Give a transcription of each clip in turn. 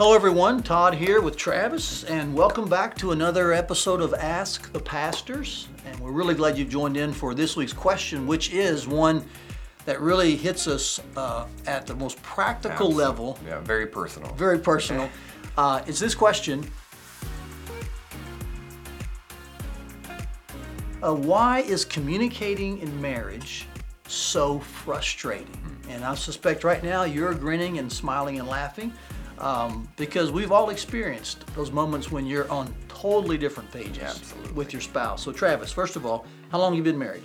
Hello, everyone. Todd here with Travis, and welcome back to another episode of Ask the Pastors. And we're really glad you've joined in for this week's question, which is one that really hits us uh, at the most practical Absolutely. level, Yeah, very personal. very personal. Uh, it's this question uh, Why is communicating in marriage so frustrating? And I suspect right now you're grinning and smiling and laughing um, because we've all experienced those moments when you're on totally different pages Absolutely. with your spouse. So, Travis, first of all, how long have you been married?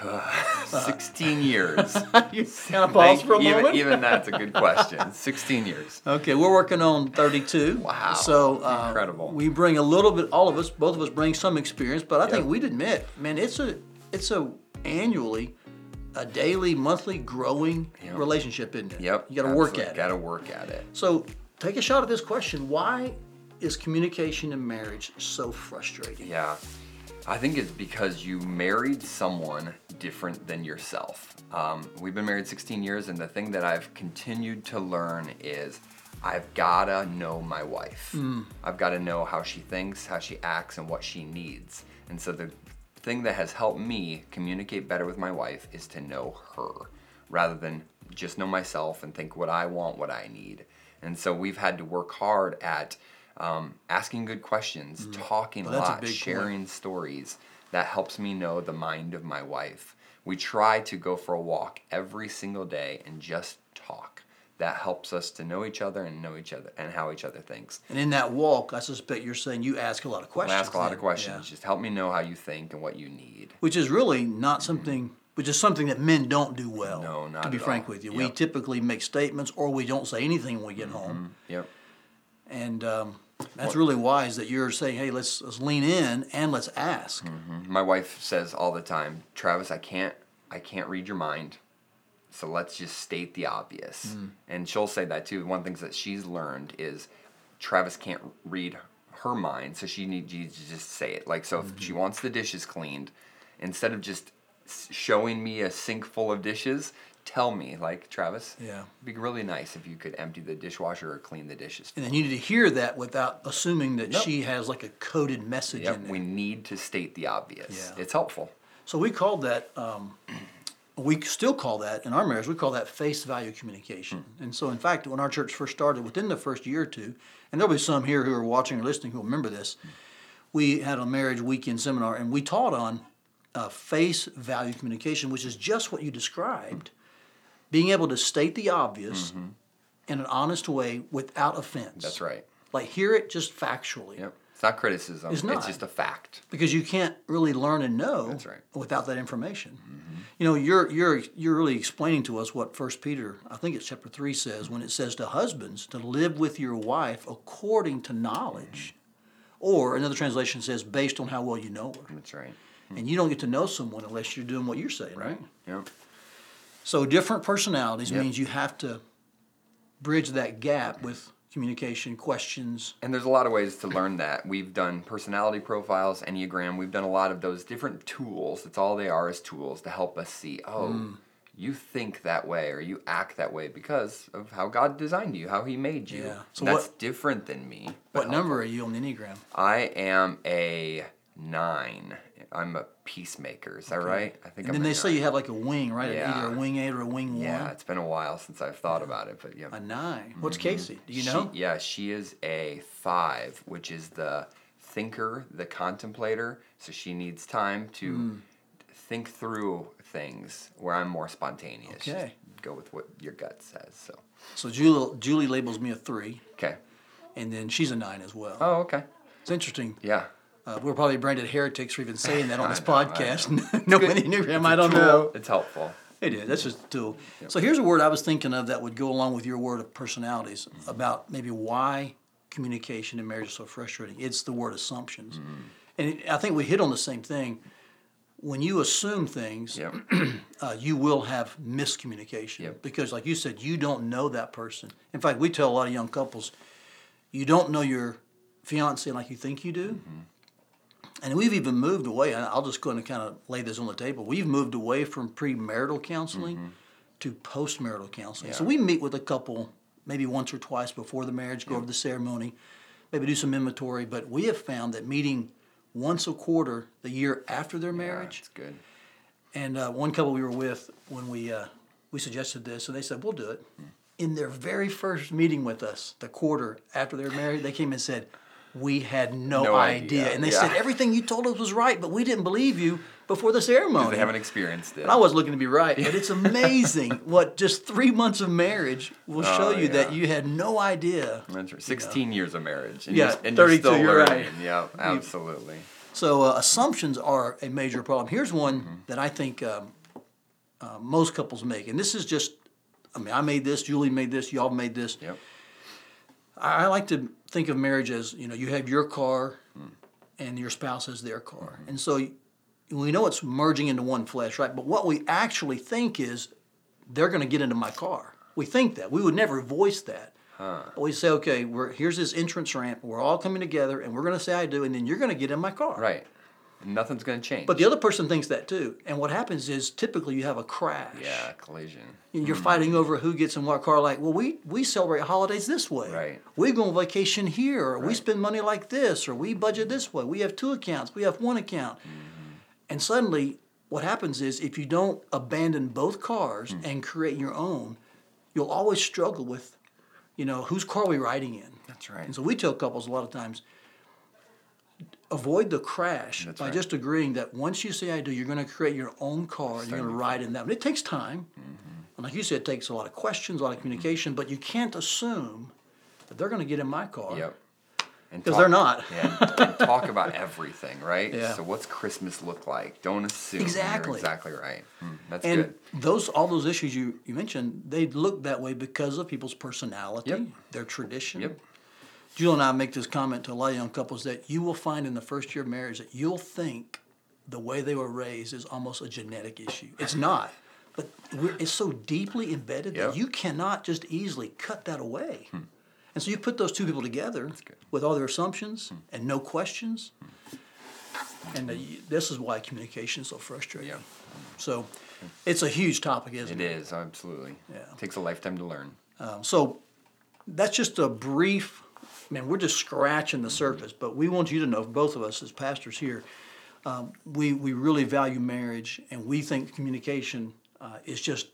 16 years. you kind of pause for a even, moment. Even that's a good question. 16 years. Okay, we're working on 32. Wow, So uh, incredible. We bring a little bit. All of us, both of us, bring some experience. But I think we'd admit, man, it's a it's a annually, a daily, monthly growing Yep. relationship, isn't it? Yep. You got to work at it. Got to work at it. So take a shot at this question: Why is communication in marriage so frustrating? Yeah. I think it's because you married someone different than yourself. Um, we've been married 16 years, and the thing that I've continued to learn is I've gotta know my wife. I've gotta know how she thinks, how she acts, and what she needs. And so the thing that has helped me communicate better with my wife is to know her rather than just know myself and think what I want, what I need. And so we've had to work hard at um, asking good questions, talking Well, a that's a lot, point. sharing stories. That helps me know the mind of my wife. We try to go for a walk every single day and just. That helps us to know each other and know each other and how each other thinks. And in that walk, I suspect you're saying you ask a lot of I questions. ask a lot then. of questions. Yeah. Just help me know how you think and what you need. Which is really not something. Which is something that men don't do well. No, not To be frank all. with you, we typically make statements, or we don't say anything when we get home. Yep. And um, that's really wise that you're saying, hey, let's let's lean in and let's ask. My wife says all the time, Travis, I can't I can't read your mind. So let's just state the obvious. And she'll say that too. One of the things that she's learned is Travis can't read her mind, so she needs you to just say it. Like so if she wants the dishes cleaned, instead of just showing me a sink full of dishes, tell me like Travis. Yeah. It'd be really nice if you could empty the dishwasher or clean the dishes. And then you need to hear that without assuming that Nope. she has like a coded message Yep, in there. we need to state the obvious. Yeah. It's helpful. So we called that, um, we still call that in our marriage, we call that face value communication. Hmm. And so, in fact, when our church first started, within the first year or two, and there'll be some here who are watching or listening who will remember this, hmm. we had a marriage weekend seminar and we taught on uh, face value communication, which is just what you described hmm. being able to state the obvious mm-hmm. in an honest way without offense. That's right. Like, hear it just factually. Yep. It's not criticism. It's It's, just a fact. because you can't really learn and know right. without that information. Mm-hmm. You know, you're you're you're really explaining to us what First Peter, I think it's chapter three, says when it says to husbands to live with your wife according to knowledge, mm-hmm. or another translation says based on how well you know her. That's right. Hmm. And you don't get to know someone unless you're doing what you're saying, right? Yep. So different personalities Yep. means you have to bridge that gap with communication, questions. And there's a lot of ways to learn that. We've done personality profiles, Enneagram. We've done a lot of those different tools. That's all they are is tools to help us see, oh, Hmm. you think that way or you act that way because of how God designed you, how He made you. Yeah. So That's what- different than me. What number are you on the Enneagram? I am a nine. I'm a peacemaker. Is that right? I think And I'm then they say you have like a wing, right? Yeah. Either a wing eight or a wing Yeah, one. Yeah, it's been a while since I've thought about it, but yeah. A nine. What's Casey? Do you She- know? yeah, she is a five, which is the thinker, the contemplator. So she needs time to Hmm. think through things where I'm more spontaneous. Just Okay. go with what your gut says. So, So Julie, Julie labels me a three, okay. and then she's a nine as well. Oh, okay. It's interesting. Yeah. Uh, we're probably branded heretics for even saying that on this know, podcast. no Enneagram, I don't know. It's helpful. It is. That's just a tool. So here's a word I was thinking of that would go along with your word of personalities about maybe why communication in marriage is so frustrating. It's the word assumptions. And I think we hit on the same thing. When you assume things, Yep. uh, you will have miscommunication Yep. because, like you said, you don't know that person. In fact, we tell a lot of young couples, you don't know your fiance like you think you do. Mm-hmm. And we've even moved away. and I'll just go and kind of lay this on the table. We've moved away from premarital counseling to postmarital counseling. So Mm-hmm. We meet with a couple maybe once or twice before the marriage, go over the ceremony, maybe do some inventory. But we have found that meeting once a quarter the year after their Yeah, marriage, it's good. and uh, one couple we were with when we uh, we suggested this, and they said we'll do it. In their very first meeting with us, the quarter after they were married, they came and said, "We had no, No idea. idea, and they yeah. said everything you told us was right, but we didn't believe you before the ceremony. They haven't experienced it. And I was looking to be right, but it's amazing what just three months of marriage will show Oh, you that you had no idea. Right. 16 years of marriage. And Yeah, you're, and 32, you're still you're right. Yeah, absolutely. So uh, assumptions are a major problem. Here's one Mm-hmm. that I think um, uh, most couples make, and this is just, I mean, I made this, Julie made this, y'all made this. Yep. I, I like to think of marriage as you know, you have your car, Mm. and your spouse has their car, Mm-hmm. and so we know it's merging into one flesh, right? But what we actually think is they're going to get into my car. We think that we would never voice that. But we say, okay, we're here's this entrance ramp. We're all coming together, and we're going to say I do, and then you're going to get in my car. Right. Nothing's going to change. But the other person thinks that too. And what happens is typically you have a crash. yeah, collision. And You're mm-hmm. fighting over who gets in what car. Like, well, we, we celebrate holidays this way. Right. We go on vacation here, or we spend money like this, or we budget this way. We have two accounts. We have one account. Mm-hmm. And suddenly, what happens is if you don't abandon both cars hmm. and create your own, you'll always struggle with, you know, whose car are we riding in? That's right. And so we tell couples a lot of times, avoid the crash That's by right. just agreeing that once you say I do, you're going to create your own car and you're going to ride in that. And it takes time. Mm-hmm. And like you said, it takes a lot of questions, a lot of communication, but you can't assume that they're going to get in my car. Yep. Because they're not. yeah, and, talk about everything, right? Yeah. So what's Christmas look like? Don't assume. Exactly. You're exactly right. Hmm, that's And good. those all those issues you, you mentioned, they look that way because of people's personality, Yep. their tradition. Yep. Jill and I make this comment to a lot of young couples that you will find in the first year of marriage that you'll think the way they were raised is almost a genetic issue. It's not, but we're, it's so deeply embedded Yep. that you cannot just easily cut that away. And so you put those two people together with all their assumptions and no questions, and uh, you- this is why communication is so frustrating. Yep. So it's a huge topic, isn't It it? is absolutely. Yeah. Takes a lifetime to learn. Um, so that's just a brief. I mean, we're just scratching the surface, but we want you to know, both of us as pastors here, um, we we really value marriage, and we think communication uh, is just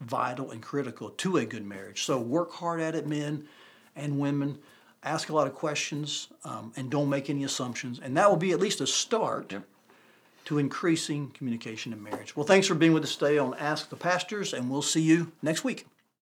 vital and critical to a good marriage. So work hard at it, men and women. Ask a lot of questions, um, and don't make any assumptions, and that will be at least a start Yep. to increasing communication in marriage. Well, thanks for being with us today on Ask the Pastors, and we'll see you next week.